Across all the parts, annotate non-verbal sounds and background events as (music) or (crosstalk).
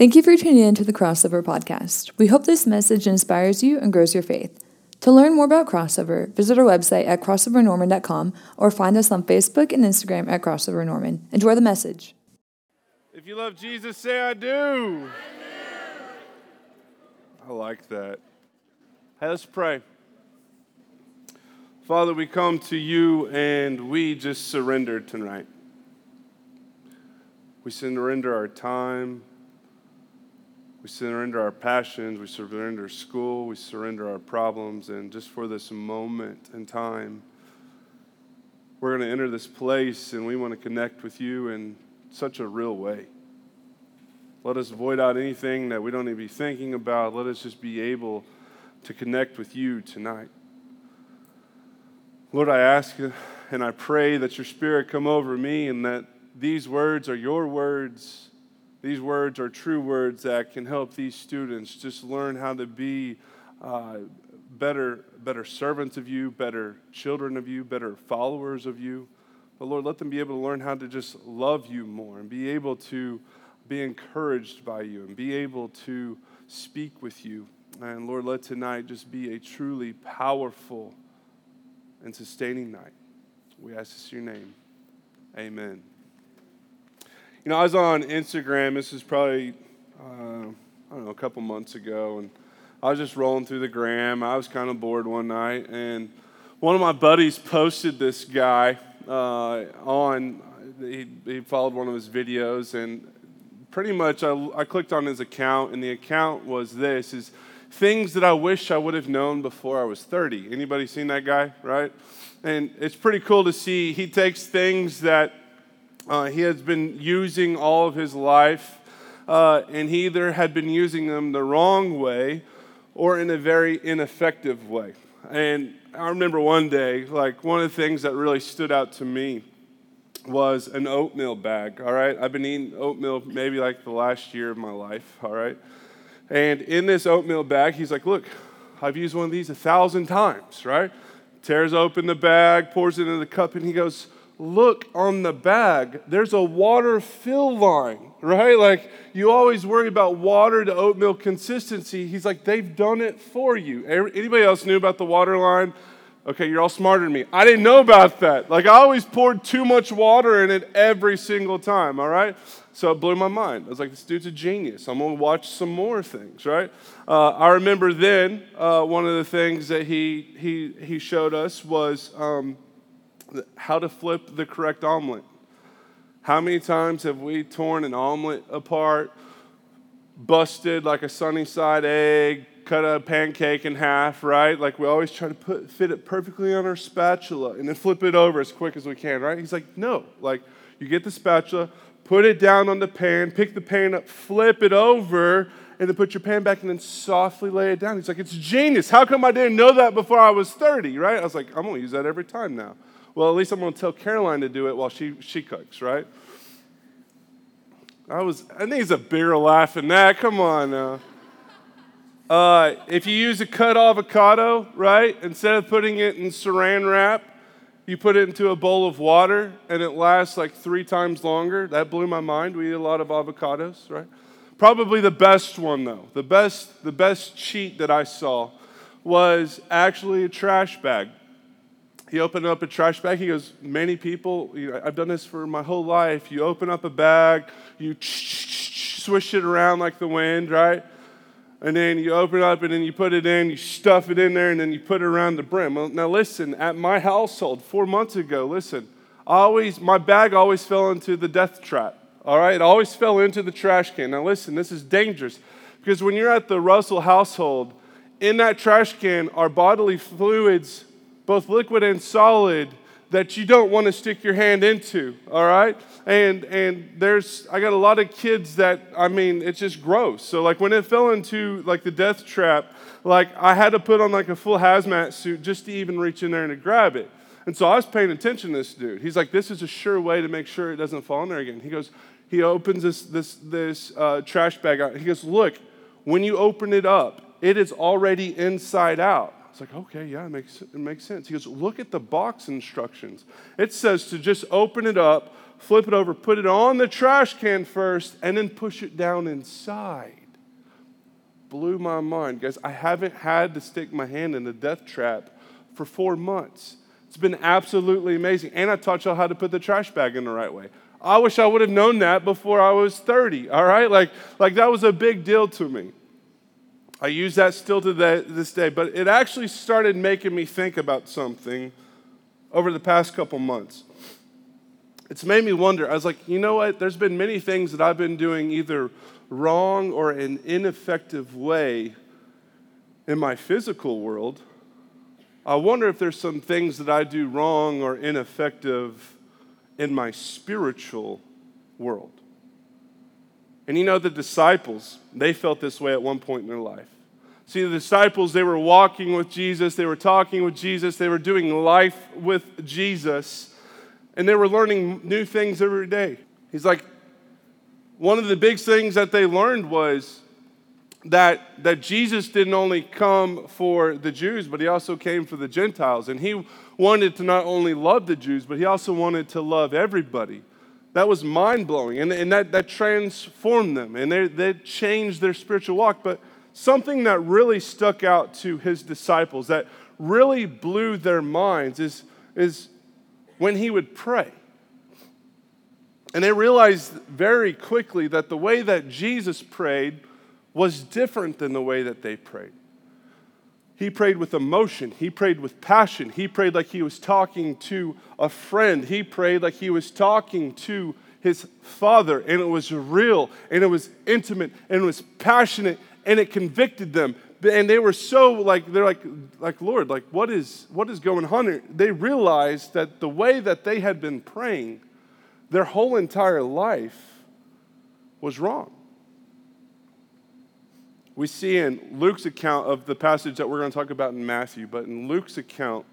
Thank you for tuning in to the Crossover Podcast. We hope this message inspires you and grows your faith. To learn more about Crossover, visit our website at crossovernorman.com or find us on Facebook and Instagram at Crossover Norman. Enjoy the message. If you love Jesus, say I do. I like that. Hey, let's pray. Father, we come to you and we just surrender tonight. We surrender our time, we surrender our passions, we surrender school, we surrender our problems, and just for this moment in time, we're going to enter this place and we want to connect with you in such a real way. Let us void out anything that we don't need to be thinking about. Let us just be able to connect with you tonight. Lord, I ask and I pray that your spirit come over me and that these words are your words these words are true words that can help these students just learn how to be uh, better, better servants of you, better children of you, better followers of you. But Lord, let them be able to learn how to just love you more and be able to be encouraged by you and be able to speak with you. And Lord, let tonight just be a truly powerful and sustaining night. We ask this in your name. Amen. You know, I was on Instagram. This is probably, uh, I don't know, a couple months ago, and I was just rolling through the gram. I was kind of bored one night, and one of my buddies posted this guy uh, on. He, he followed one of his videos, and pretty much I, I clicked on his account, and the account was this: is things that I wish I would have known before I was 30. Anybody seen that guy, right? And it's pretty cool to see. He takes things that uh, he has been using all of his life, uh, and he either had been using them the wrong way or in a very ineffective way. And I remember one day, like one of the things that really stood out to me was an oatmeal bag, all right? I've been eating oatmeal maybe like the last year of my life, all right? And in this oatmeal bag, he's like, Look, I've used one of these a thousand times, right? Tears open the bag, pours it into the cup, and he goes, look on the bag, there's a water fill line, right? Like you always worry about water to oatmeal consistency. He's like, they've done it for you. Anybody else knew about the water line? Okay, you're all smarter than me. I didn't know about that. Like I always poured too much water in it every single time, all right? So it blew my mind. I was like, this dude's a genius. I'm to watch some more things, right? Uh, I remember then uh, one of the things that he, he, he showed us was um, how to flip the correct omelet. How many times have we torn an omelet apart, busted like a sunny side egg, cut a pancake in half, right? Like we always try to put, fit it perfectly on our spatula and then flip it over as quick as we can, right? He's like, no. Like you get the spatula, put it down on the pan, pick the pan up, flip it over, and then put your pan back and then softly lay it down. He's like, it's genius. How come I didn't know that before I was 30, right? I was like, I'm going to use that every time now. Well, at least I'm going to tell Caroline to do it while she, she cooks, right? I was, I it's a bigger laugh than that. Come on now. Uh, if you use a cut avocado, right, instead of putting it in saran wrap, you put it into a bowl of water and it lasts like three times longer. That blew my mind. We eat a lot of avocados, right? Probably the best one though, the best, the best cheat that I saw was actually a trash bag. He opened up a trash bag. He goes, Many people, you know, I've done this for my whole life. You open up a bag, you swish it around like the wind, right? And then you open it up and then you put it in, you stuff it in there, and then you put it around the brim. Well, now listen, at my household four months ago, listen, always, my bag always fell into the death trap. All right, it always fell into the trash can. Now listen, this is dangerous because when you're at the Russell household, in that trash can are bodily fluids both liquid and solid, that you don't want to stick your hand into, all right? And and there's I got a lot of kids that I mean, it's just gross. So like when it fell into like the death trap, like I had to put on like a full hazmat suit just to even reach in there and to grab it. And so I was paying attention to this dude. He's like, this is a sure way to make sure it doesn't fall in there again. He goes, he opens this this this uh, trash bag out. He goes, look, when you open it up, it is already inside out. I was like, okay, yeah, it makes, it makes sense. He goes, look at the box instructions. It says to just open it up, flip it over, put it on the trash can first, and then push it down inside. Blew my mind. Guys, I haven't had to stick my hand in a death trap for four months. It's been absolutely amazing. And I taught y'all how to put the trash bag in the right way. I wish I would have known that before I was 30, all right? Like, like that was a big deal to me. I use that still to this day, but it actually started making me think about something over the past couple months. It's made me wonder. I was like, you know what? There's been many things that I've been doing either wrong or an ineffective way in my physical world. I wonder if there's some things that I do wrong or ineffective in my spiritual world. And you know, the disciples, they felt this way at one point in their life. See, the disciples, they were walking with Jesus, they were talking with Jesus, they were doing life with Jesus, and they were learning new things every day. He's like, one of the big things that they learned was that, that Jesus didn't only come for the Jews, but he also came for the Gentiles. And he wanted to not only love the Jews, but he also wanted to love everybody. That was mind blowing. And, and that, that transformed them. And they, they changed their spiritual walk. But something that really stuck out to his disciples, that really blew their minds, is, is when he would pray. And they realized very quickly that the way that Jesus prayed was different than the way that they prayed. He prayed with emotion. He prayed with passion. He prayed like he was talking to a friend. He prayed like he was talking to his father. And it was real, and it was intimate, and it was passionate, and it convicted them. And they were so like, they're like, like Lord, like what is what is going on? They realized that the way that they had been praying their whole entire life was wrong we see in Luke's account of the passage that we're going to talk about in Matthew, but in Luke's account,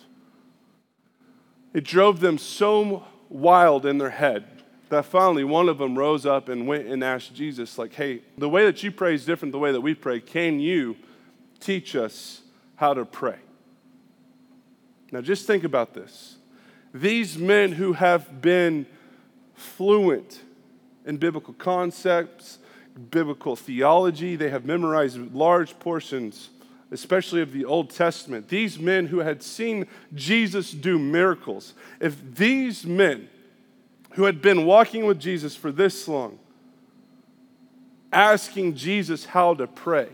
it drove them so wild in their head that finally one of them rose up and went and asked Jesus, like, hey, the way that you pray is different the way that we pray. Can you teach us how to pray? Now, just think about this. These men who have been fluent in biblical concepts, biblical theology. They have memorized large portions, especially of the Old Testament. These men who had seen Jesus do miracles, if these men who had been walking with Jesus for this long, asking Jesus how to pray,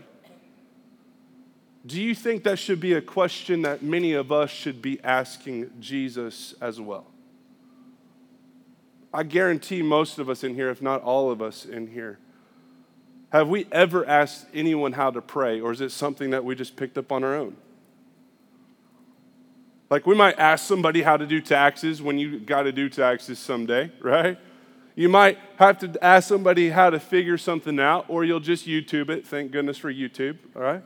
do you think that should be a question that many of us should be asking Jesus as well? I guarantee most of us in here, if not all of us in here, have we ever asked anyone how to pray, or is it something that we just picked up on our own? Like we might ask somebody how to do taxes when you got to do taxes someday, (laughs) right? You might have to ask somebody how to figure something out, or you'll just YouTube it. Thank goodness for YouTube, all right?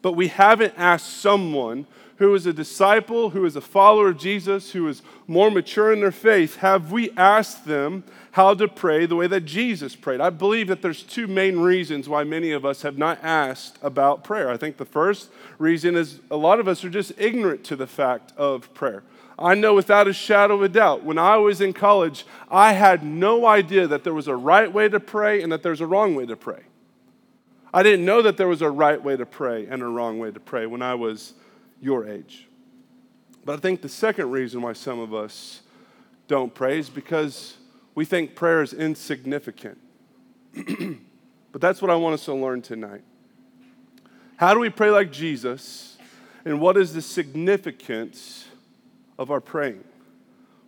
But we haven't asked someone who is a disciple, who is a follower of Jesus, who is more mature in their faith, have we asked them how to pray the way that Jesus prayed? I believe that there's two main reasons why many of us have not asked about prayer. I think the first reason is a lot of us are just ignorant to the fact of prayer. I know without a shadow of a doubt, when I was in college, I had no idea that there was a right way to pray and that there's a wrong way to pray. I didn't know that there was a right way to pray and a wrong way to pray when I was your age. But I think the second reason why some of us don't pray is because we think prayer is insignificant. (clears throat) but that's what I want us to learn tonight. How do we pray like Jesus? And what is the significance of our praying?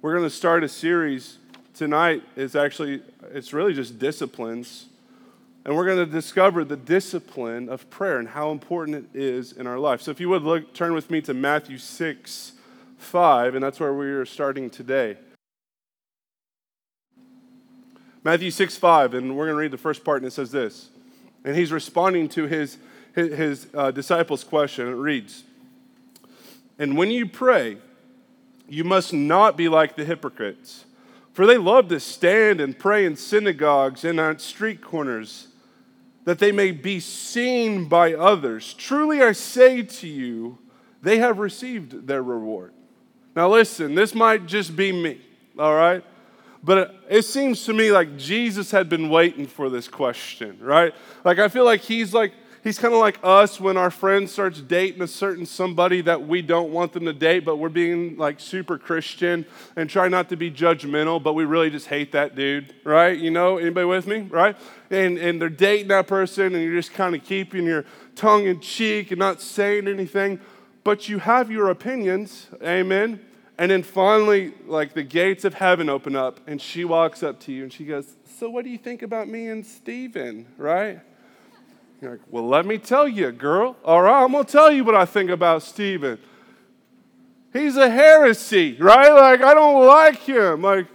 We're going to start a series tonight. It's actually, it's really just disciplines and we're going to discover the discipline of prayer and how important it is in our life. So if you would look, turn with me to Matthew 6, 5, and that's where we are starting today. Matthew 6, 5, and we're going to read the first part, and it says this. And he's responding to his, his, his uh, disciples' question. It reads, And when you pray, you must not be like the hypocrites, for they love to stand and pray in synagogues and on street corners that they may be seen by others. Truly I say to you, they have received their reward. Now, listen, this might just be me, all right? But it seems to me like Jesus had been waiting for this question, right? Like, I feel like he's like, he's kind of like us when our friend starts dating a certain somebody that we don't want them to date, but we're being like super Christian and try not to be judgmental, but we really just hate that dude, right? You know, anybody with me, right? And, and they're dating that person and you're just kind of keeping your tongue in cheek and not saying anything, but you have your opinions, amen? And then finally, like the gates of heaven open up and she walks up to you and she goes, So what do you think about me and Stephen, right? You're like, well, let me tell you, girl. All right, I'm going to tell you what I think about Stephen. He's a heresy, right? Like, I don't like him. Like,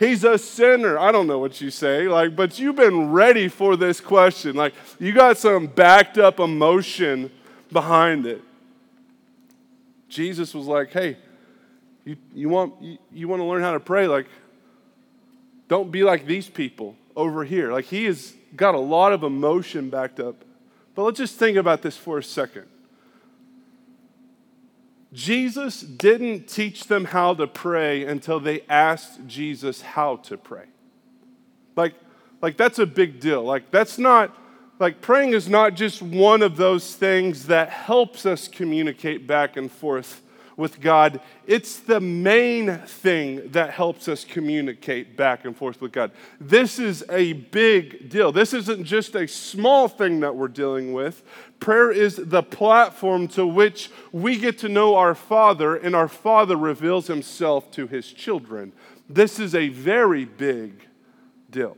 he's a sinner. I don't know what you say, like, but you've been ready for this question. Like, you got some backed up emotion behind it. Jesus was like, hey, you, you, want, you, you want to learn how to pray? Like, don't be like these people over here. Like, he has got a lot of emotion backed up but let's just think about this for a second. Jesus didn't teach them how to pray until they asked Jesus how to pray. Like, like that's a big deal. Like, that's not, like, praying is not just one of those things that helps us communicate back and forth with God, it's the main thing that helps us communicate back and forth with God. This is a big deal. This isn't just a small thing that we're dealing with. Prayer is the platform to which we get to know our Father, and our Father reveals himself to his children. This is a very big deal.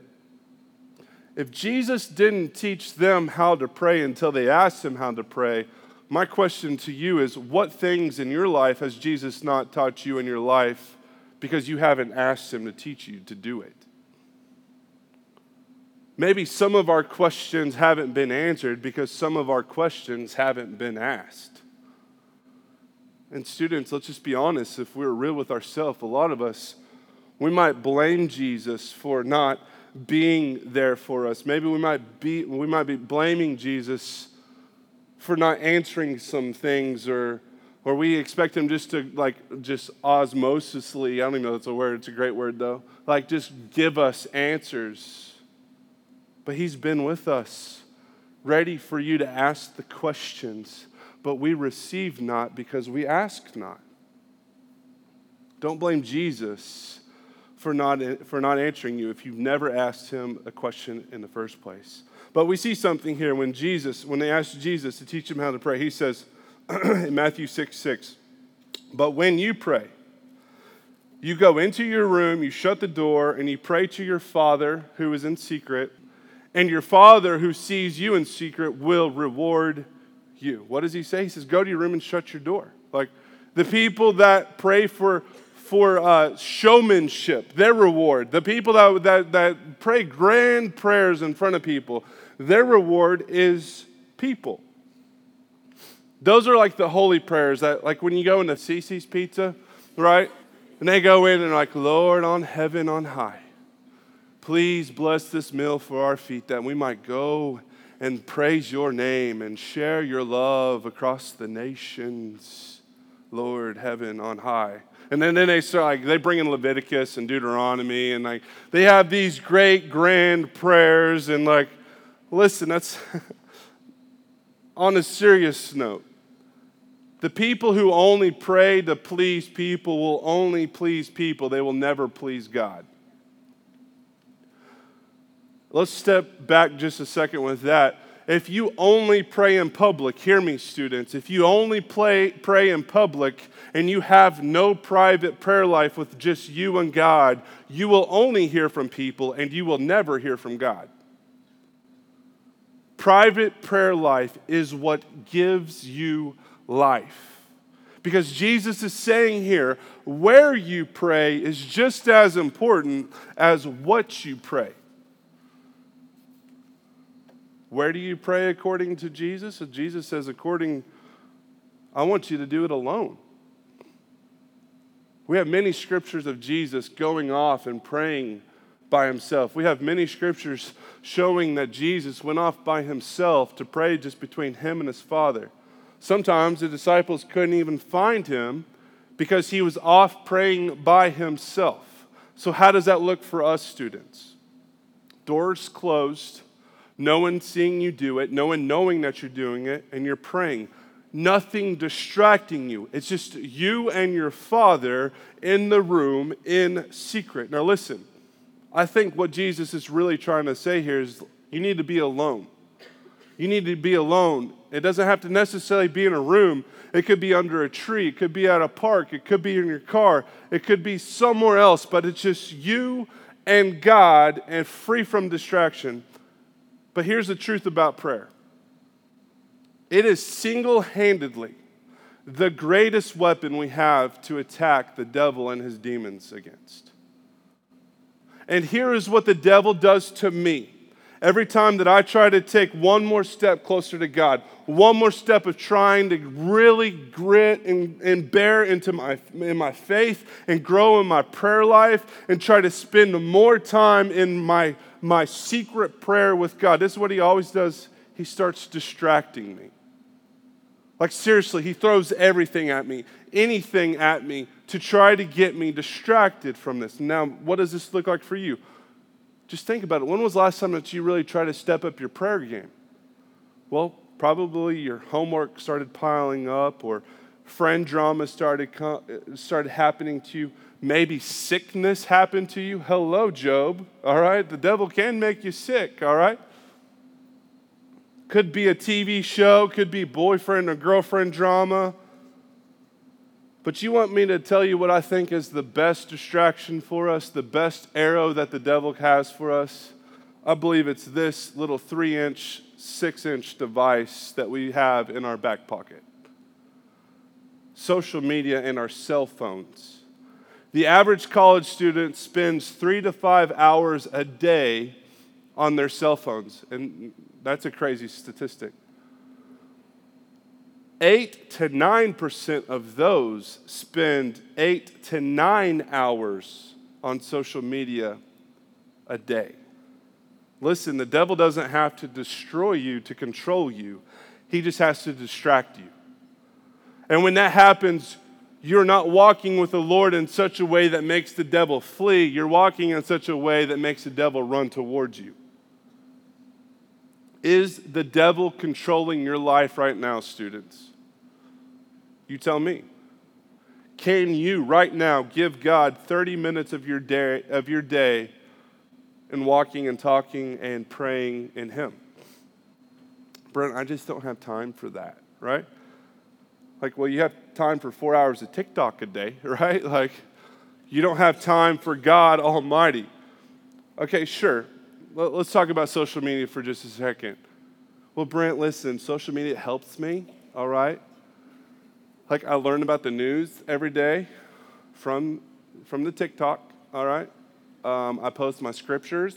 If Jesus didn't teach them how to pray until they asked him how to pray, my question to you is what things in your life has Jesus not taught you in your life because you haven't asked him to teach you to do it? Maybe some of our questions haven't been answered because some of our questions haven't been asked. And students, let's just be honest, if we're real with ourselves, a lot of us, we might blame Jesus for not being there for us. Maybe we might be, we might be blaming Jesus for not answering some things or or we expect him just to like just osmosisly i don't even know that's a word it's a great word though like just give us answers. But he's been with us ready for you to ask the questions but we receive not because we ask not. Don't blame jesus for not, for not answering you if you've never asked him a question in the first place but we see something here when Jesus, when they asked Jesus to teach them how to pray, he says (clears throat) in Matthew 6 6, but when you pray, you go into your room, you shut the door, and you pray to your Father who is in secret, and your Father who sees you in secret will reward you. What does he say? He says, Go to your room and shut your door. Like the people that pray for for uh, showmanship, their reward. The people that, that, that pray grand prayers in front of people, their reward is people. Those are like the holy prayers that, like when you go into CiCi's Pizza, right? And they go in and like, Lord on heaven on high, please bless this meal for our feet that we might go and praise your name and share your love across the nations, Lord heaven on high. And then, then they start like they bring in Leviticus and Deuteronomy and like they have these great grand prayers and like listen, that's (laughs) on a serious note. The people who only pray to please people will only please people. They will never please God. Let's step back just a second with that if you only pray in public, hear me, students, if you only play, pray in public and you have no private prayer life with just you and God, you will only hear from people and you will never hear from God. Private prayer life is what gives you life. Because Jesus is saying here, where you pray is just as important as what you pray. Where do you pray according to Jesus? Jesus says, according, I want you to do it alone. We have many scriptures of Jesus going off and praying by himself. We have many scriptures showing that Jesus went off by himself to pray just between him and his Father. Sometimes the disciples couldn't even find him because he was off praying by himself. So, how does that look for us students? Doors closed, no one seeing you do it, no one knowing that you're doing it, and you're praying. Nothing distracting you. It's just you and your Father in the room in secret. Now, listen, I think what Jesus is really trying to say here is you need to be alone. You need to be alone. It doesn't have to necessarily be in a room. It could be under a tree. It could be at a park. It could be in your car. It could be somewhere else, but it's just you and God and free from distraction. But here's the truth about prayer it is single handedly the greatest weapon we have to attack the devil and his demons against. And here is what the devil does to me. Every time that I try to take one more step closer to God, one more step of trying to really grit and, and bear into my, in my faith and grow in my prayer life and try to spend more time in my, my secret prayer with God, this is what he always does. He starts distracting me. Like, seriously, he throws everything at me, anything at me to try to get me distracted from this. Now, what does this look like for you? Just think about it. When was the last time that you really tried to step up your prayer game? Well, probably your homework started piling up, or friend drama started, uh, started happening to you. Maybe sickness happened to you. Hello, Job. All right? The devil can make you sick, all right? Could be a TV show, could be boyfriend or girlfriend drama. But you want me to tell you what I think is the best distraction for us, the best arrow that the devil has for us? I believe it's this little three inch, six inch device that we have in our back pocket social media and our cell phones. The average college student spends three to five hours a day on their cell phones. And that's a crazy statistic. 8 to 9% of those spend 8 to 9 hours on social media a day. Listen, the devil doesn't have to destroy you to control you, he just has to distract you. And when that happens, you're not walking with the Lord in such a way that makes the devil flee. You're walking in such a way that makes the devil run towards you. Is the devil controlling your life right now, students? You tell me. Can you right now give God 30 minutes of your day, of your day in walking and talking and praying in Him? Brent, I just don't have time for that, right? Like, well, you have time for four hours of TikTok a day, (laughs) right? Like, you don't have time for God Almighty. Okay, sure. Let's talk about social media for just a second. Well, Brent, listen, social media helps me, all right? Like, I learn about the news every day from, from the TikTok, all right? Um, I post my scriptures.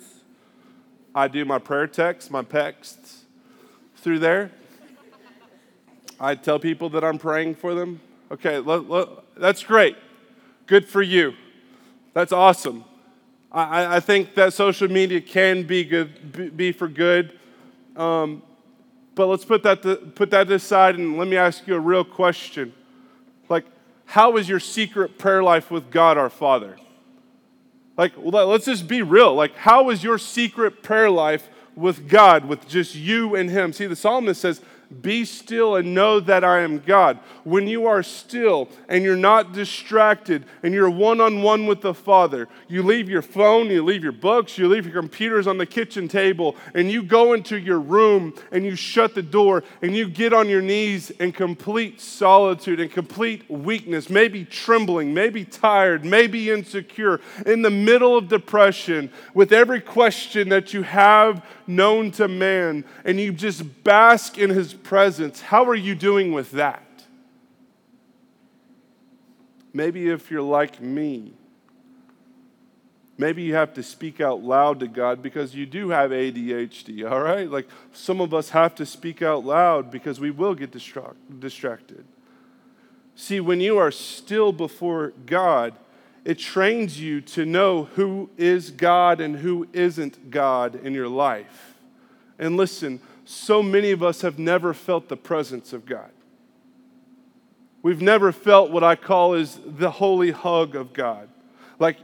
I do my prayer texts, my texts through there. I tell people that I'm praying for them. Okay, that's great. Good for you. That's awesome. I, I think that social media can be good, be for good. Um, but let's put that, to, put that aside and let me ask you a real question. Like, how is your secret prayer life with God our Father? Like, let's just be real. Like, how is your secret prayer life with God, with just you and Him? See, the psalmist says, be still and know that I am God. When you are still and you're not distracted and you're one on one with the Father, you leave your phone, you leave your books, you leave your computers on the kitchen table, and you go into your room and you shut the door and you get on your knees in complete solitude and complete weakness, maybe trembling, maybe tired, maybe insecure, in the middle of depression, with every question that you have known to man, and you just bask in his presence. How are you doing with that? Maybe if you're like me, maybe you have to speak out loud to God because you do have ADHD, all right? Like some of us have to speak out loud because we will get distracted. See, when you are still before God, it trains you to know who is God and who isn't God in your life. And listen, so many of us have never felt the presence of God. We've never felt what I call is the holy hug of God. Like,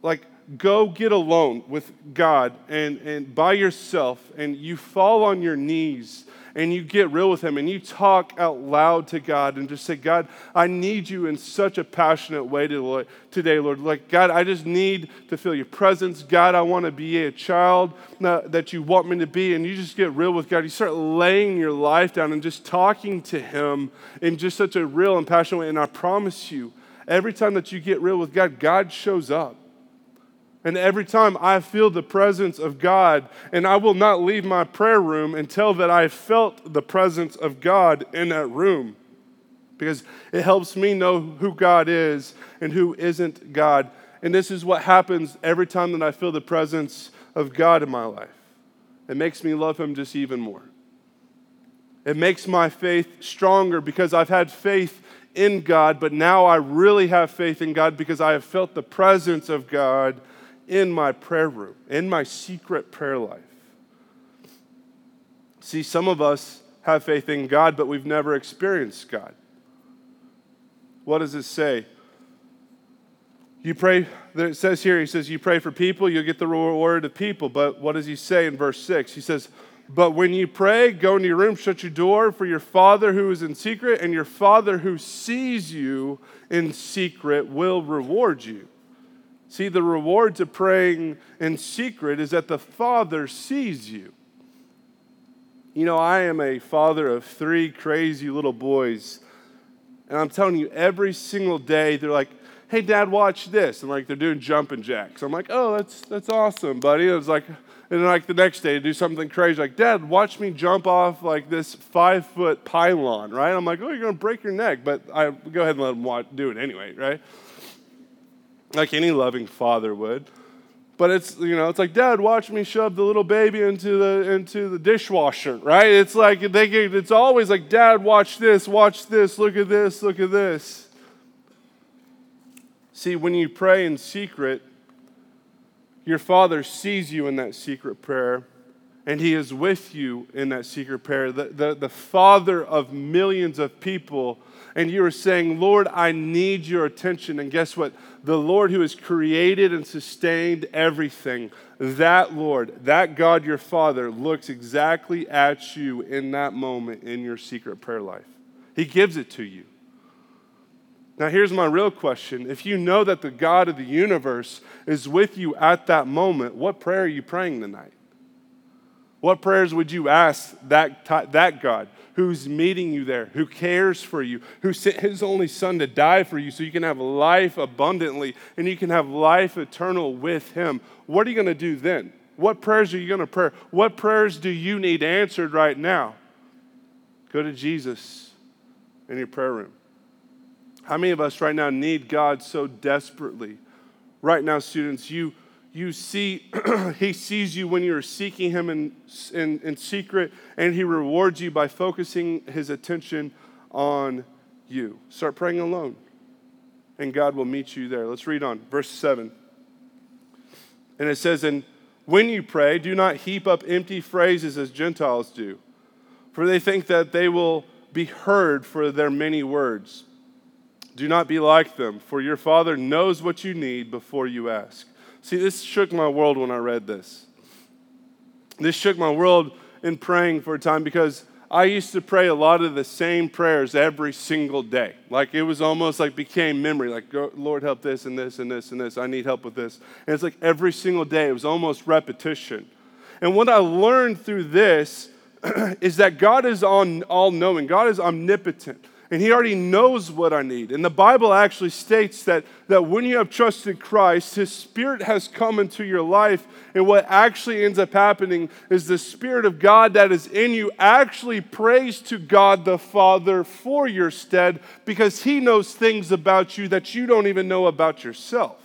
like go get alone with God and, and by yourself and you fall on your knees and you get real with Him and you talk out loud to God and just say, God, I need you in such a passionate way today, Lord. Like, God, I just need to feel your presence. God, I want to be a child uh, that you want me to be. And you just get real with God. You start laying your life down and just talking to Him in just such a real and passionate way. And I promise you, every time that you get real with God, God shows up. And every time I feel the presence of God, and I will not leave my prayer room until that I felt the presence of God in that room. Because it helps me know who God is and who isn't God. And this is what happens every time that I feel the presence of God in my life. It makes me love Him just even more. It makes my faith stronger because I've had faith in God, but now I really have faith in God because I have felt the presence of God in my prayer room, in my secret prayer life. See, some of us have faith in God, but we've never experienced God. What does it say? You pray, it says here, he says, you pray for people, you'll get the reward of people. But what does he say in verse 6? He says, But when you pray, go into your room, shut your door for your Father who is in secret, and your Father who sees you in secret will reward you. See, the reward to praying in secret is that the Father sees you. You know, I am a father of three crazy little boys. And I'm telling you, every single day, they're like, hey, dad, watch this. And like, they're doing jumping jacks. I'm like, oh, that's, that's awesome, buddy. And it's like, and then like the next day, do something crazy, like, dad, watch me jump off like this five foot pylon, right? I'm like, oh, you're going to break your neck. But I go ahead and let them watch, do it anyway, right? Like any loving father would. But it's you know it's like dad watch me shove the little baby into the into the dishwasher right? It's like they get, it's always like dad watch this watch this look at this look at this. See when you pray in secret your father sees you in that secret prayer and he is with you in that secret prayer. The, the, the father of millions of people and you are saying, Lord, I need your attention. And guess what? The Lord who has created and sustained everything, that Lord, that God your Father, looks exactly at you in that moment in your secret prayer life. He gives it to you. Now, here's my real question. If you know that the God of the universe is with you at that moment, what prayer are you praying tonight? What prayers would you ask that, that God? Who's meeting you there, who cares for you, who sent his only son to die for you so you can have life abundantly and you can have life eternal with him. What are you going to do then? What prayers are you going to pray? What prayers do you need answered right now? Go to Jesus in your prayer room. How many of us right now need God so desperately? Right now, students, you you see, (clears throat) he sees you when you're seeking him in, in, in secret, and he rewards you by focusing his attention on you. Start praying alone, and God will meet you there. Let's read on. Verse 7. And it says, And when you pray, do not heap up empty phrases as Gentiles do, for they think that they will be heard for their many words. Do not be like them, for your Father knows what you need before you ask. See, this shook my world when I read this. This shook my world in praying for a time because I used to pray a lot of the same prayers every single day. Like it was almost like became memory. Like, Lord, help this and this and this and this. I need help with this. And it's like every single day, it was almost repetition. And what I learned through this (clears throat) is that God is all knowing, God is omnipotent and he already knows what I need. And the Bible actually states that, that when you have trusted Christ, his spirit has come into your life. And what actually ends up happening is the spirit of God that is in you actually prays to God the Father for your stead because he knows things about you that you don't even know about yourself.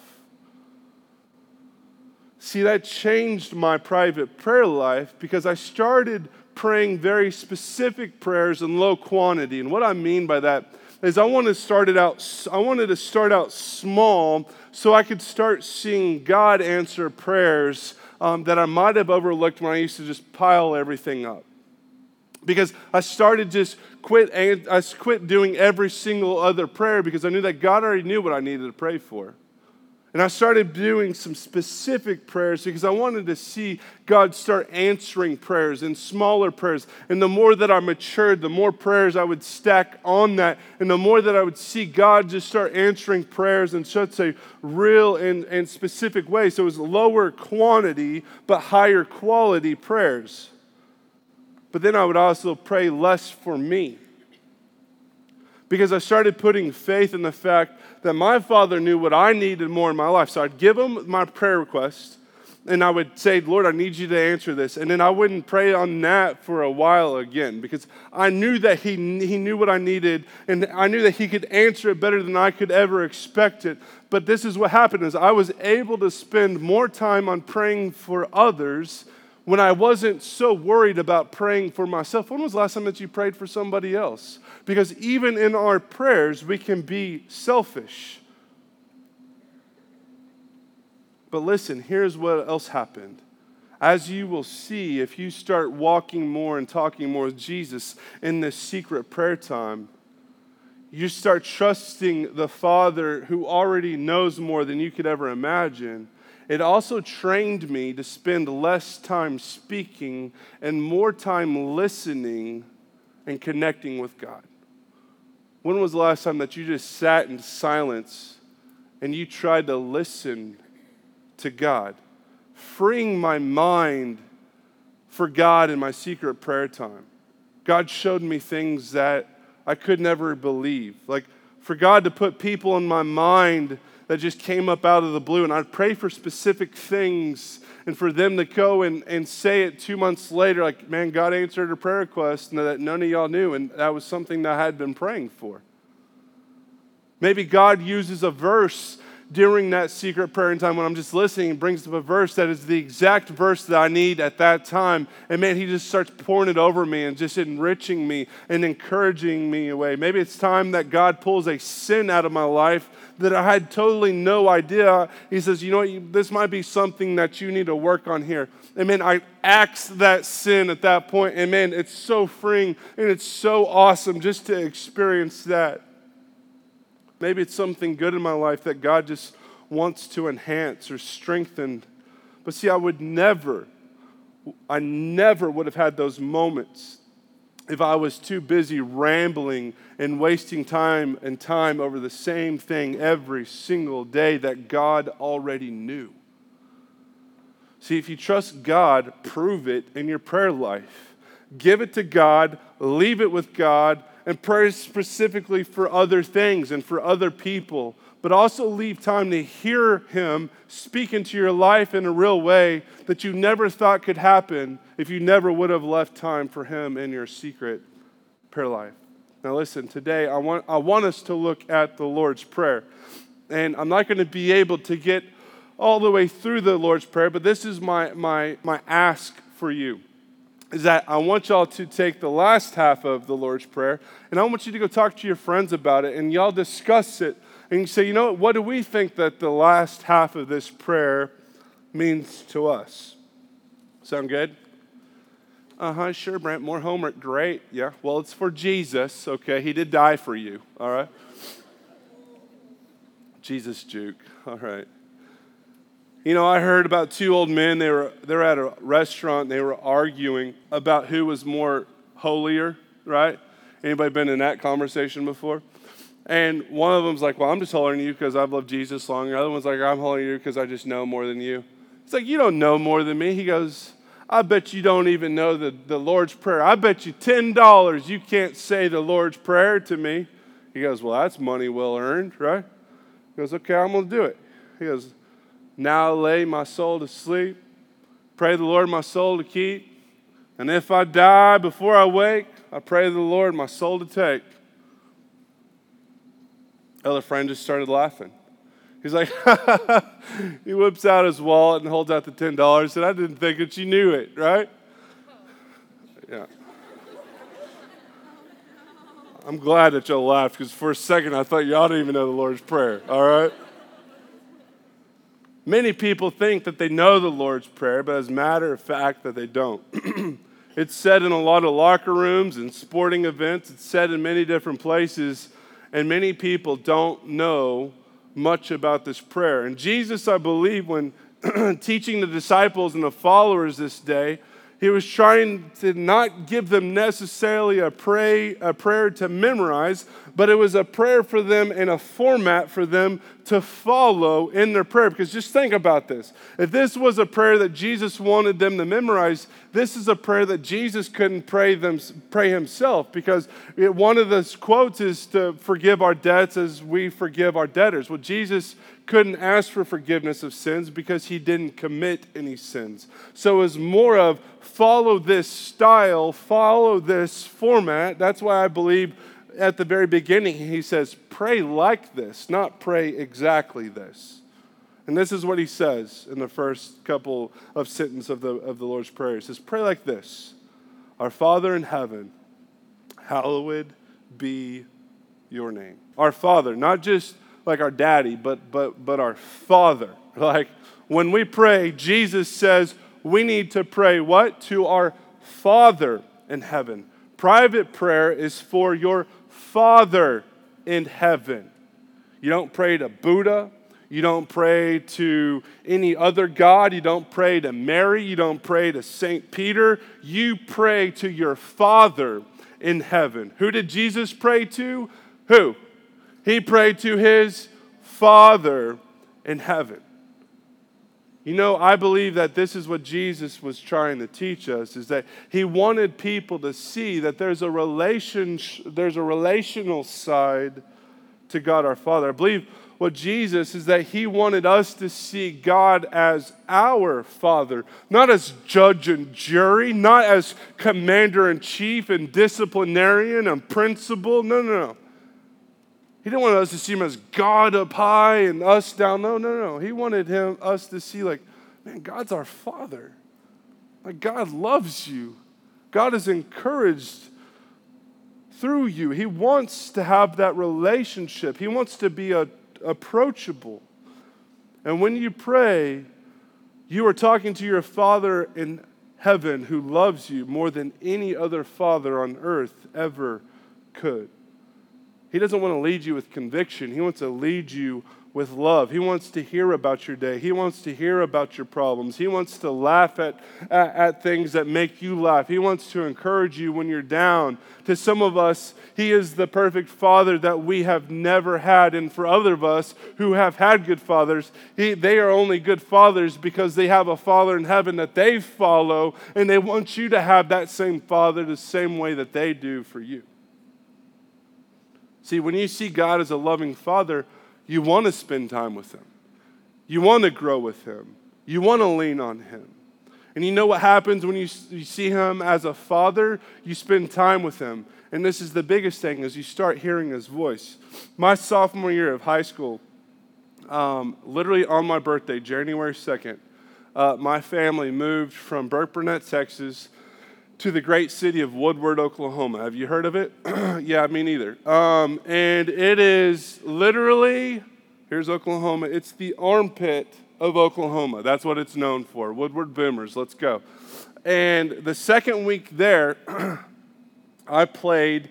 See, that changed my private prayer life because I started praying very specific prayers in low quantity. And what I mean by that is I wanted to start it out I wanted to start out small so I could start seeing God answer prayers um, that I might have overlooked when I used to just pile everything up. Because I started just quit I quit doing every single other prayer because I knew that God already knew what I needed to pray for. And I started doing some specific prayers because I wanted to see God start answering prayers and smaller prayers. And the more that I matured, the more prayers I would stack on that. And the more that I would see God just start answering prayers in such a real and, and specific way. So it was lower quantity, but higher quality prayers. But then I would also pray less for me because I started putting faith in the fact that my father knew what I needed more in my life. So I'd give him my prayer request and I would say, Lord, I need you to answer this. And then I wouldn't pray on that for a while again because I knew that he, he knew what I needed and I knew that he could answer it better than I could ever expect it. But this is what happened is I was able to spend more time on praying for others when I wasn't so worried about praying for myself. When was the last time that you prayed for somebody else? Because even in our prayers, we can be selfish. But listen, here's what else happened. As you will see, if you start walking more and talking more with Jesus in this secret prayer time, you start trusting the Father who already knows more than you could ever imagine it also trained me to spend less time speaking and more time listening and connecting with God. When was the last time that you just sat in silence and you tried to listen to God? Freeing my mind for God in my secret prayer time. God showed me things that I could never believe. Like for God to put people in my mind that just came up out of the blue. And I'd pray for specific things and for them to go and, and say it two months later, like, man, God answered a prayer request that none of y'all knew. And that was something that I had been praying for. Maybe God uses a verse during that secret prayer time when I'm just listening and brings up a verse that is the exact verse that I need at that time. And man, he just starts pouring it over me and just enriching me and encouraging me away. Maybe it's time that God pulls a sin out of my life that I had totally no idea. He says, you know what, this might be something that you need to work on here. And man, I axe that sin at that point, and man, it's so freeing and it's so awesome just to experience that. Maybe it's something good in my life that God just wants to enhance or strengthen. But see, I would never, I never would have had those moments if I was too busy rambling and wasting time and time over the same thing every single day that God already knew. See, if you trust God, prove it in your prayer life. Give it to God, leave it with God, and pray specifically for other things and for other people, but also leave time to hear Him speak into your life in a real way that you never thought could happen if you never would have left time for Him in your secret prayer life. Now, listen, today I want, I want us to look at the Lord's Prayer. And I'm not going to be able to get all the way through the Lord's Prayer, but this is my, my, my ask for you is that I want y'all to take the last half of the Lord's Prayer and I want you to go talk to your friends about it and y'all discuss it and you say, you know what, what do we think that the last half of this prayer means to us? Sound good? Uh huh, sure, Brent. More homework. Great. Yeah. Well, it's for Jesus, okay? He did die for you, all right? Jesus juke, all right. You know, I heard about two old men. They were, they were at a restaurant. They were arguing about who was more holier, right? Anybody been in that conversation before? And one of them's like, well, I'm just holier than you because I've loved Jesus longer. The other one's like, I'm holier because I just know more than you. It's like, you don't know more than me. He goes, I bet you don't even know the, the Lord's Prayer. I bet you $10 you can't say the Lord's Prayer to me. He goes, Well, that's money well earned, right? He goes, Okay, I'm to do it. He goes, now I lay my soul to sleep. Pray the Lord my soul to keep. And if I die before I wake, I pray the Lord my soul to take. Other friend just started laughing. He's like, (laughs) he whips out his wallet and holds out the $10. And said, I didn't think that you knew it, right? (laughs) Yeah. I'm glad that y'all laughed because for a second I thought y'all didn't even know the Lord's Prayer, all right? Many people think that they know the Lord's Prayer, but as a matter of fact, that they don't. (clears throat) it's said in a lot of locker rooms and sporting events, it's said in many different places, and many people don't know much about this prayer. And Jesus, I believe, when (clears throat) teaching the disciples and the followers this day, he was trying to not give them necessarily a, pray, a prayer to memorize, but it was a prayer for them in a format for them to follow in their prayer. Because just think about this. If this was a prayer that Jesus wanted them to memorize, this is a prayer that Jesus couldn't pray, them, pray himself. Because it, one of the quotes is to forgive our debts as we forgive our debtors. Well, Jesus couldn't ask for forgiveness of sins because he didn't commit any sins. So it was more of follow this style, follow this format. That's why I believe at the very beginning he says, pray like this, not pray exactly this. And this is what he says in the first couple of sentences of the, of the Lord's Prayer. He says, Pray like this Our Father in heaven, hallowed be your name. Our Father, not just like our daddy, but, but, but our father. (laughs) Like when we pray, Jesus says we need to pray what? To our Father in heaven. Private prayer is for your Father in heaven. You don't pray to Buddha. You don't pray to any other God. You don't pray to Mary. You don't pray to St. Peter. You pray to your Father in heaven. Who did Jesus pray to? Who? He prayed to his Father in heaven. You know, I believe that this is what Jesus was trying to teach us is that he wanted people to see that there's a relation there's a relational side to God our Father. I believe what Jesus is that he wanted us to see God as our Father, not as judge and jury, not as commander in chief and disciplinarian and principal. No, no, no. He didn't want us to see him as God up high and us down. Low. No, no, no. He wanted him us to see like, man, God's our Father. Like God loves you. God is encouraged through you. He wants to have that relationship. He wants to be a, approachable. And when you pray, you are talking to your Father in heaven who loves you more than any other father on earth ever could. He doesn't want to lead you with conviction. He wants to lead you with love. He wants to hear about your day. He wants to hear about your problems. He wants to laugh at, at, at, things that make you laugh. He wants to encourage you when you're down. To some of us, He is the perfect father that we have never had. And for other of us who have had good fathers, he, they are only good fathers because they have a father in heaven that they follow, and they want you to have that same father the same way that they do for you. See, when you see God as a loving father, you want to spend time with him. You want to grow with him. You want to lean on him. And you know what happens when you, you see him as a father? You spend time with him. And this is the biggest thing is you start hearing his voice. My sophomore year of high school, um, literally on my birthday, January 2nd, uh, my family moved from Burkburnett, Texas, to the great city of Woodward, Oklahoma. Have you heard of it? (clears throat) yeah, me neither. Um, and it is literally, here's Oklahoma, it's the armpit of Oklahoma. That's what it's known for. Woodward Boomers, let's go. And the second week there, (clears throat) I played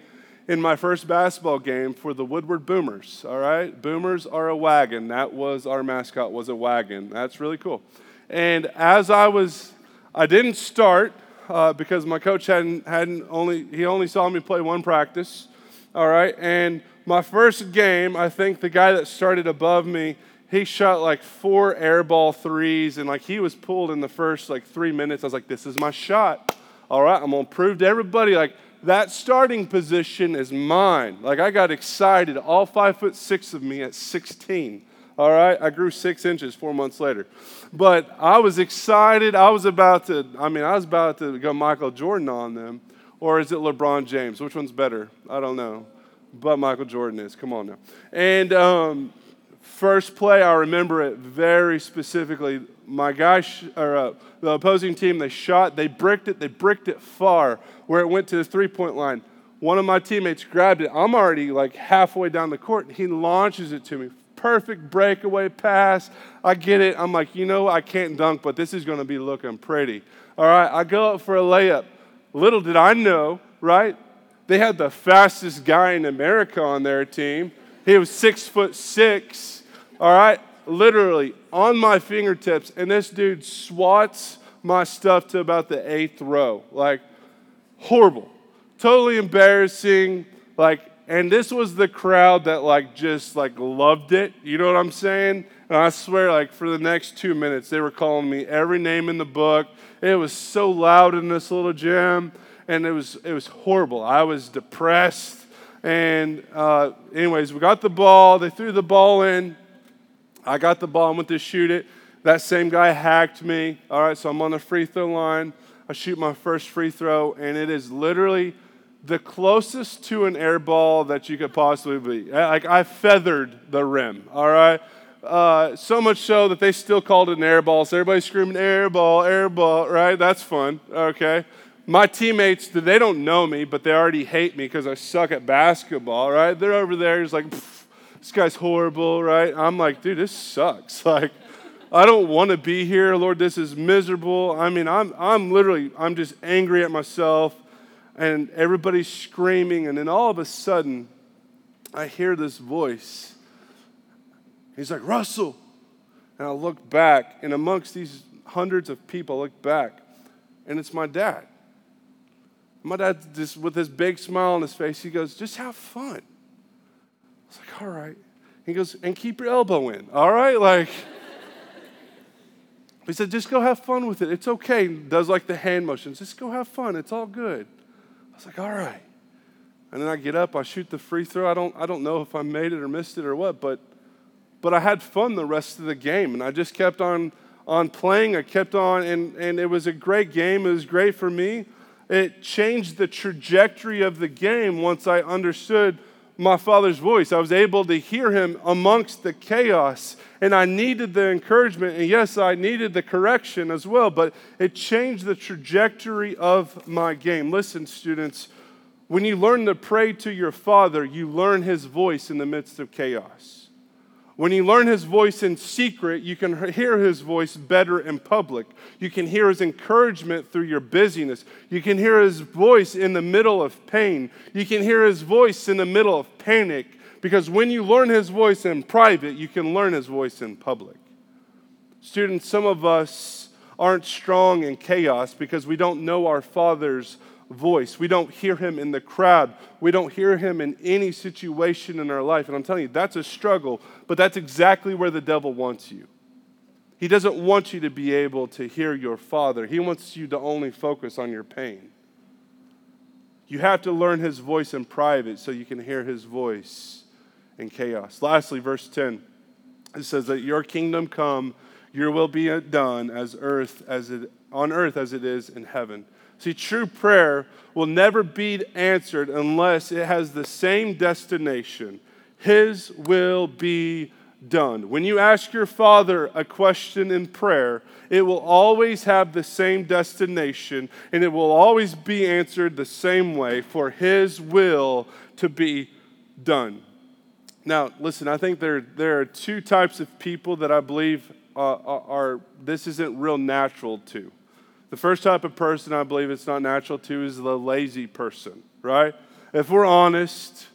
in my first basketball game for the Woodward Boomers. All right, Boomers are a wagon. That was our mascot was a wagon. That's really cool. And as I was, I didn't start uh, because my coach hadn't, hadn't only, he only saw me play one practice. All right. And my first game, I think the guy that started above me, he shot like four airball threes and like he was pulled in the first like three minutes. I was like, this is my shot. All right. I'm going to prove to everybody like that starting position is mine. Like I got excited, all five foot six of me at 16. All right, I grew six inches four months later. But I was excited. I was about to, I mean, I was about to go Michael Jordan on them. Or is it LeBron James? Which one's better? I don't know. But Michael Jordan is. Come on now. And um, first play, I remember it very specifically. My guy, sh- or uh, the opposing team, they shot, they bricked it, they bricked it far where it went to the three point line. One of my teammates grabbed it. I'm already like halfway down the court. He launches it to me. Perfect breakaway pass. I get it. I'm like, you know, I can't dunk, but this is going to be looking pretty. All right, I go up for a layup. Little did I know, right? They had the fastest guy in America on their team. He was six foot six, all right, literally on my fingertips. And this dude swats my stuff to about the eighth row. Like, horrible. Totally embarrassing. Like, and this was the crowd that like just like loved it. You know what I'm saying? And I swear, like for the next two minutes, they were calling me every name in the book. It was so loud in this little gym, and it was it was horrible. I was depressed. And uh, anyways, we got the ball. They threw the ball in. I got the ball and went to shoot it. That same guy hacked me. All right, so I'm on the free throw line. I shoot my first free throw, and it is literally the closest to an air ball that you could possibly be. Like I feathered the rim, all right? Uh, so much so that they still called it an air ball. So everybody's screaming, air ball, air ball, right? That's fun, okay? My teammates, they don't know me, but they already hate me because I suck at basketball, right? They're over there, just like, this guy's horrible, right? I'm like, dude, this sucks. (laughs) Like, I don't want to be here, Lord. This is miserable. I mean, I'm, I'm literally, I'm just angry at myself and everybody's screaming, and then all of a sudden, I hear this voice. He's like, Russell. And I look back, and amongst these hundreds of people, I look back, and it's my dad. My dad, just with his big smile on his face, he goes, Just have fun. I was like, All right. He goes, And keep your elbow in. All right? Like, (laughs) he said, Just go have fun with it. It's okay. Does like the hand motions. Just go have fun. It's all good was like, all right. And then I get up, I shoot the free throw. I don't, I don't know if I made it or missed it or what, but, but I had fun the rest of the game. And I just kept on, on playing. I kept on, and, and it was a great game. It was great for me. It changed the trajectory of the game once I understood my father's voice. I was able to hear him amongst the chaos, and I needed the encouragement. And yes, I needed the correction as well, but it changed the trajectory of my game. Listen, students, when you learn to pray to your father, you learn his voice in the midst of chaos. When you learn his voice in secret, you can hear his voice better in public. You can hear his encouragement through your busyness. You can hear his voice in the middle of pain. You can hear his voice in the middle of panic. Because when you learn his voice in private, you can learn his voice in public. Students, some of us aren't strong in chaos because we don't know our Father's voice. We don't hear him in the crowd. We don't hear him in any situation in our life. And I'm telling you, that's a struggle, but that's exactly where the devil wants you. He doesn't want you to be able to hear your father, he wants you to only focus on your pain. You have to learn his voice in private so you can hear his voice in chaos. Lastly, verse 10 it says that your kingdom come, your will be done as earth as it on earth as it is in heaven. See, true prayer will never be answered unless it has the same destination His will be done. When you ask your Father a question in prayer, it will always have the same destination and it will always be answered the same way for His will to be done. Now, listen, I think there, there are two types of people that I believe uh, are, are this isn't real natural to. The first type of person I believe it's not natural to is the lazy person, right? If we're honest,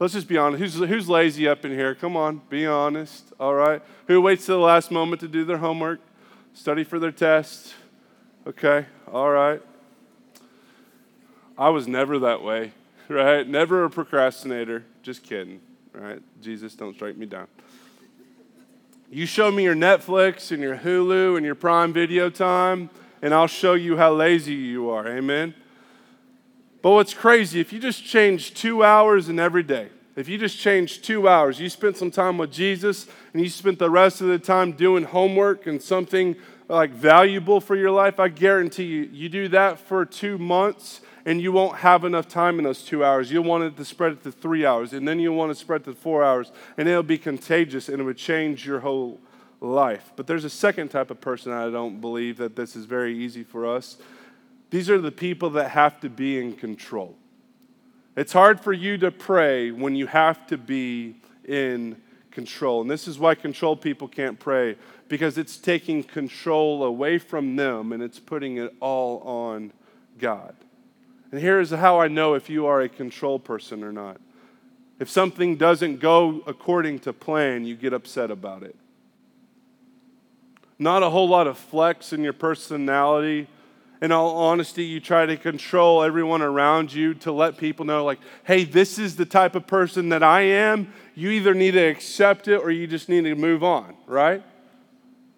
let's just be honest. Who's, who's lazy up in here? Come on, be honest, all right? Who waits to the last moment to do their homework, study for their test? Okay, all right. I was never that way, (laughs) right? Never a procrastinator. Just kidding, right? Jesus, don't strike me down. You show me your Netflix and your Hulu and your Prime Video time and I'll show you how lazy you are. Amen? But what's crazy, if you just change two hours in every day, if you just change two hours, you spent some time with Jesus and you spent the rest of the time doing homework and something like valuable for your life, I guarantee you, you do that for two months and you won't have enough time in those two hours. You'll want it to spread it to three hours, and then you'll want to spread it to four hours, and it'll be contagious and it would change your whole life. But there's a second type of person I don't believe that this is very easy for us. These are the people that have to be in control. It's hard for you to pray when you have to be in control. And this is why controlled people can't pray, because it's taking control away from them and it's putting it all on God. And here's how I know if you are a control person or not. If something doesn't go according to plan, you get upset about it. Not a whole lot of flex in your personality. In all honesty, you try to control everyone around you to let people know, like, hey, this is the type of person that I am. You either need to accept it or you just need to move on, right?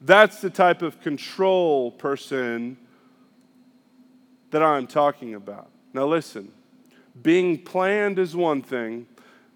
That's the type of control person that I'm talking about. Now, listen being planned is one thing,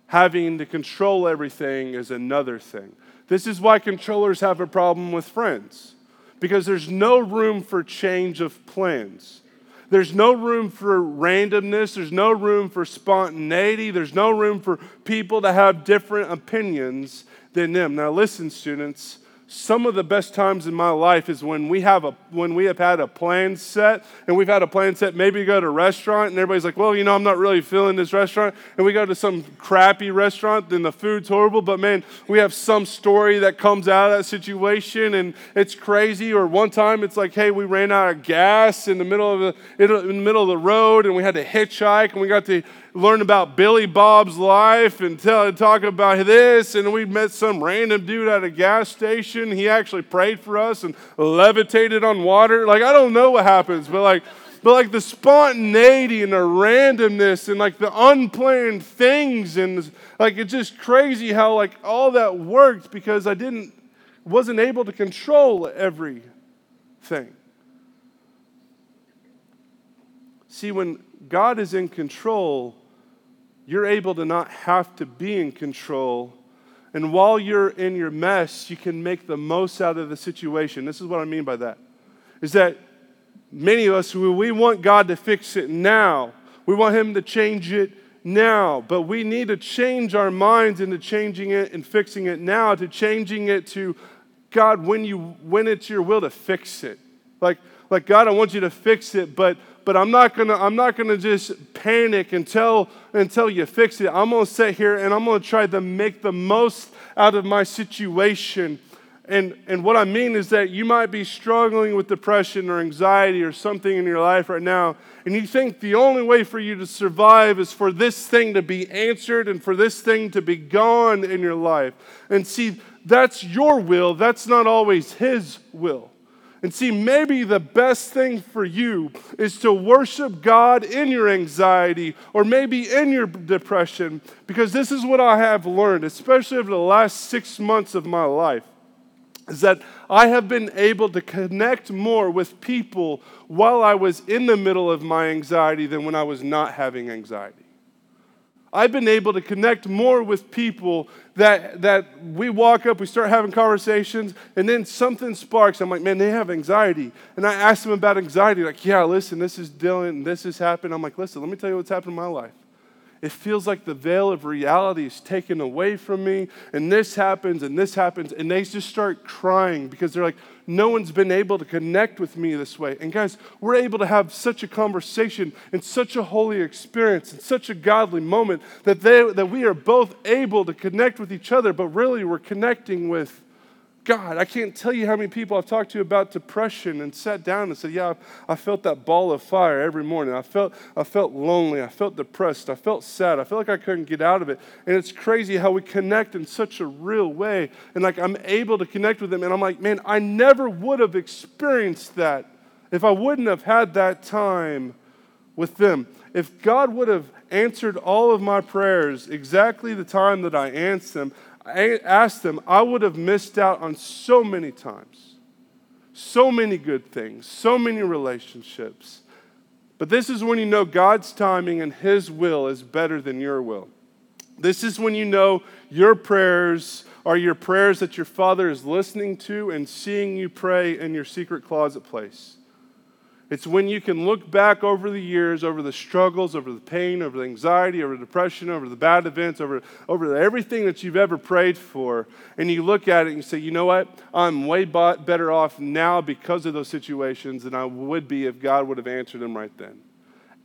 having to control everything is another thing. This is why controllers have a problem with friends, because there's no room for change of plans. There's no room for randomness. There's no room for spontaneity. There's no room for people to have different opinions than them. Now, listen, students, some of the best times in my life is when we have a when we have had a plan set and we've had a plan set. Maybe go to a restaurant and everybody's like well you know i'm not really feeling this restaurant. And we go to some crappy restaurant then the food's horrible. But man we have some story that comes out of that situation and it's crazy. Or one time it's like hey we ran out of gas in the middle of the in the middle of the road and we had to hitchhike and we got to learn about Billy Bob's life and tell, talk about this. And we met some random dude at a gas station. He actually prayed for us and levitated on water. Like, I don't know what happens, but like, but like the spontaneity and the randomness and like the unplanned things and like it's just crazy how like all that worked because I didn't wasn't able to control everything. See, when God is in control, you're able to not have to be in control. And while you're in your mess, you can make the most out of the situation. This is what I mean by that. Is that many of us, we want God to fix it now. We want Him to change it now. But we need to change our minds into changing it and fixing it now, to changing it to God when you when it's your will to fix it. Like, like God, I want you to fix it, but but I'm not gonna I'm not gonna just panic until until you fix it. I'm gonna sit here and I'm gonna try to make the most out of my situation. And, and what I mean is that you might be struggling with depression or anxiety or something in your life right now, and you think the only way for you to survive is for this thing to be answered and for this thing to be gone in your life. And see, that's your will, that's not always His will. And see, maybe the best thing for you is to worship God in your anxiety or maybe in your depression, because this is what I have learned, especially over the last six months of my life, is that I have been able to connect more with people while I was in the middle of my anxiety than when I was not having anxiety. I've been able to connect more with people that, that we walk up, we start having conversations, and then something sparks. I'm like, man, they have anxiety. And I ask them about anxiety, like, yeah, listen, this is Dylan, this has happened. I'm like, listen, let me tell you what's happened in my life. It feels like the veil of reality is taken away from me, and this happens, and this happens, and they just start crying because they're like, no one's been able to connect with me this way. And guys, we're able to have such a conversation and such a holy experience and such a godly moment that, they, that we are both able to connect with each other, but really we're connecting with God, I can't tell you how many people I've talked to about depression and sat down and said, Yeah, I felt that ball of fire every morning. I felt, I felt lonely. I felt depressed. I felt sad. I felt like I couldn't get out of it. And it's crazy how we connect in such a real way. And like I'm able to connect with them. And I'm like, Man, I never would have experienced that if I wouldn't have had that time with them. If God would have answered all of my prayers exactly the time that I answered them, I asked them, I would have missed out on so many times, so many good things, so many relationships. But this is when you know God's timing and His will is better than your will. This is when you know your prayers are your prayers that your Father is listening to and seeing you pray in your secret closet place. It's when you can look back over the years, over the struggles, over the pain, over the anxiety, over the depression, over the bad events, over, over everything that you've ever prayed for, and you look at it and you say, you know what? I'm way better off now because of those situations than I would be if God would have answered them right then.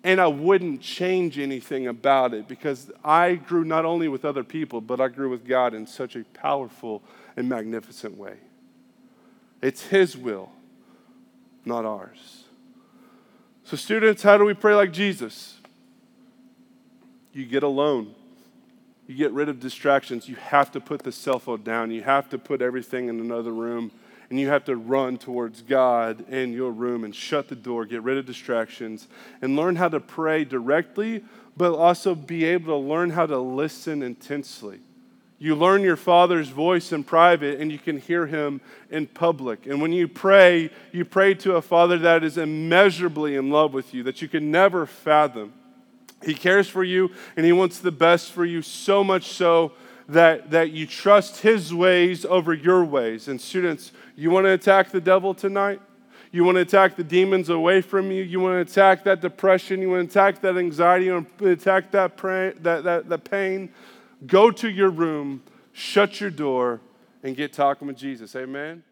and I wouldn't change anything about it because I grew not only with other people, but I grew with God in such a powerful and magnificent way. It's His will, not ours. So, students, how do we pray like Jesus? You get alone. You get rid of distractions. You have to put the cell phone down. You have to put everything in another room and you have to run towards God in your room and shut the door, get rid of distractions, and learn how to pray directly, but also be able to learn how to listen intensely. You learn your Father's voice in private and you can hear him in public. And when you pray, you pray to a Father that is immeasurably in love with you, that you can never fathom. He cares for you and he wants the best for you, so much so that, that you trust his ways over your ways. And students, you want to attack the devil tonight? You want to attack the demons away from you? You want to attack that depression? You want to attack that anxiety? You want to attack that, that, that, that pain? Go to your room, shut your door, and get talking with Jesus. Amen?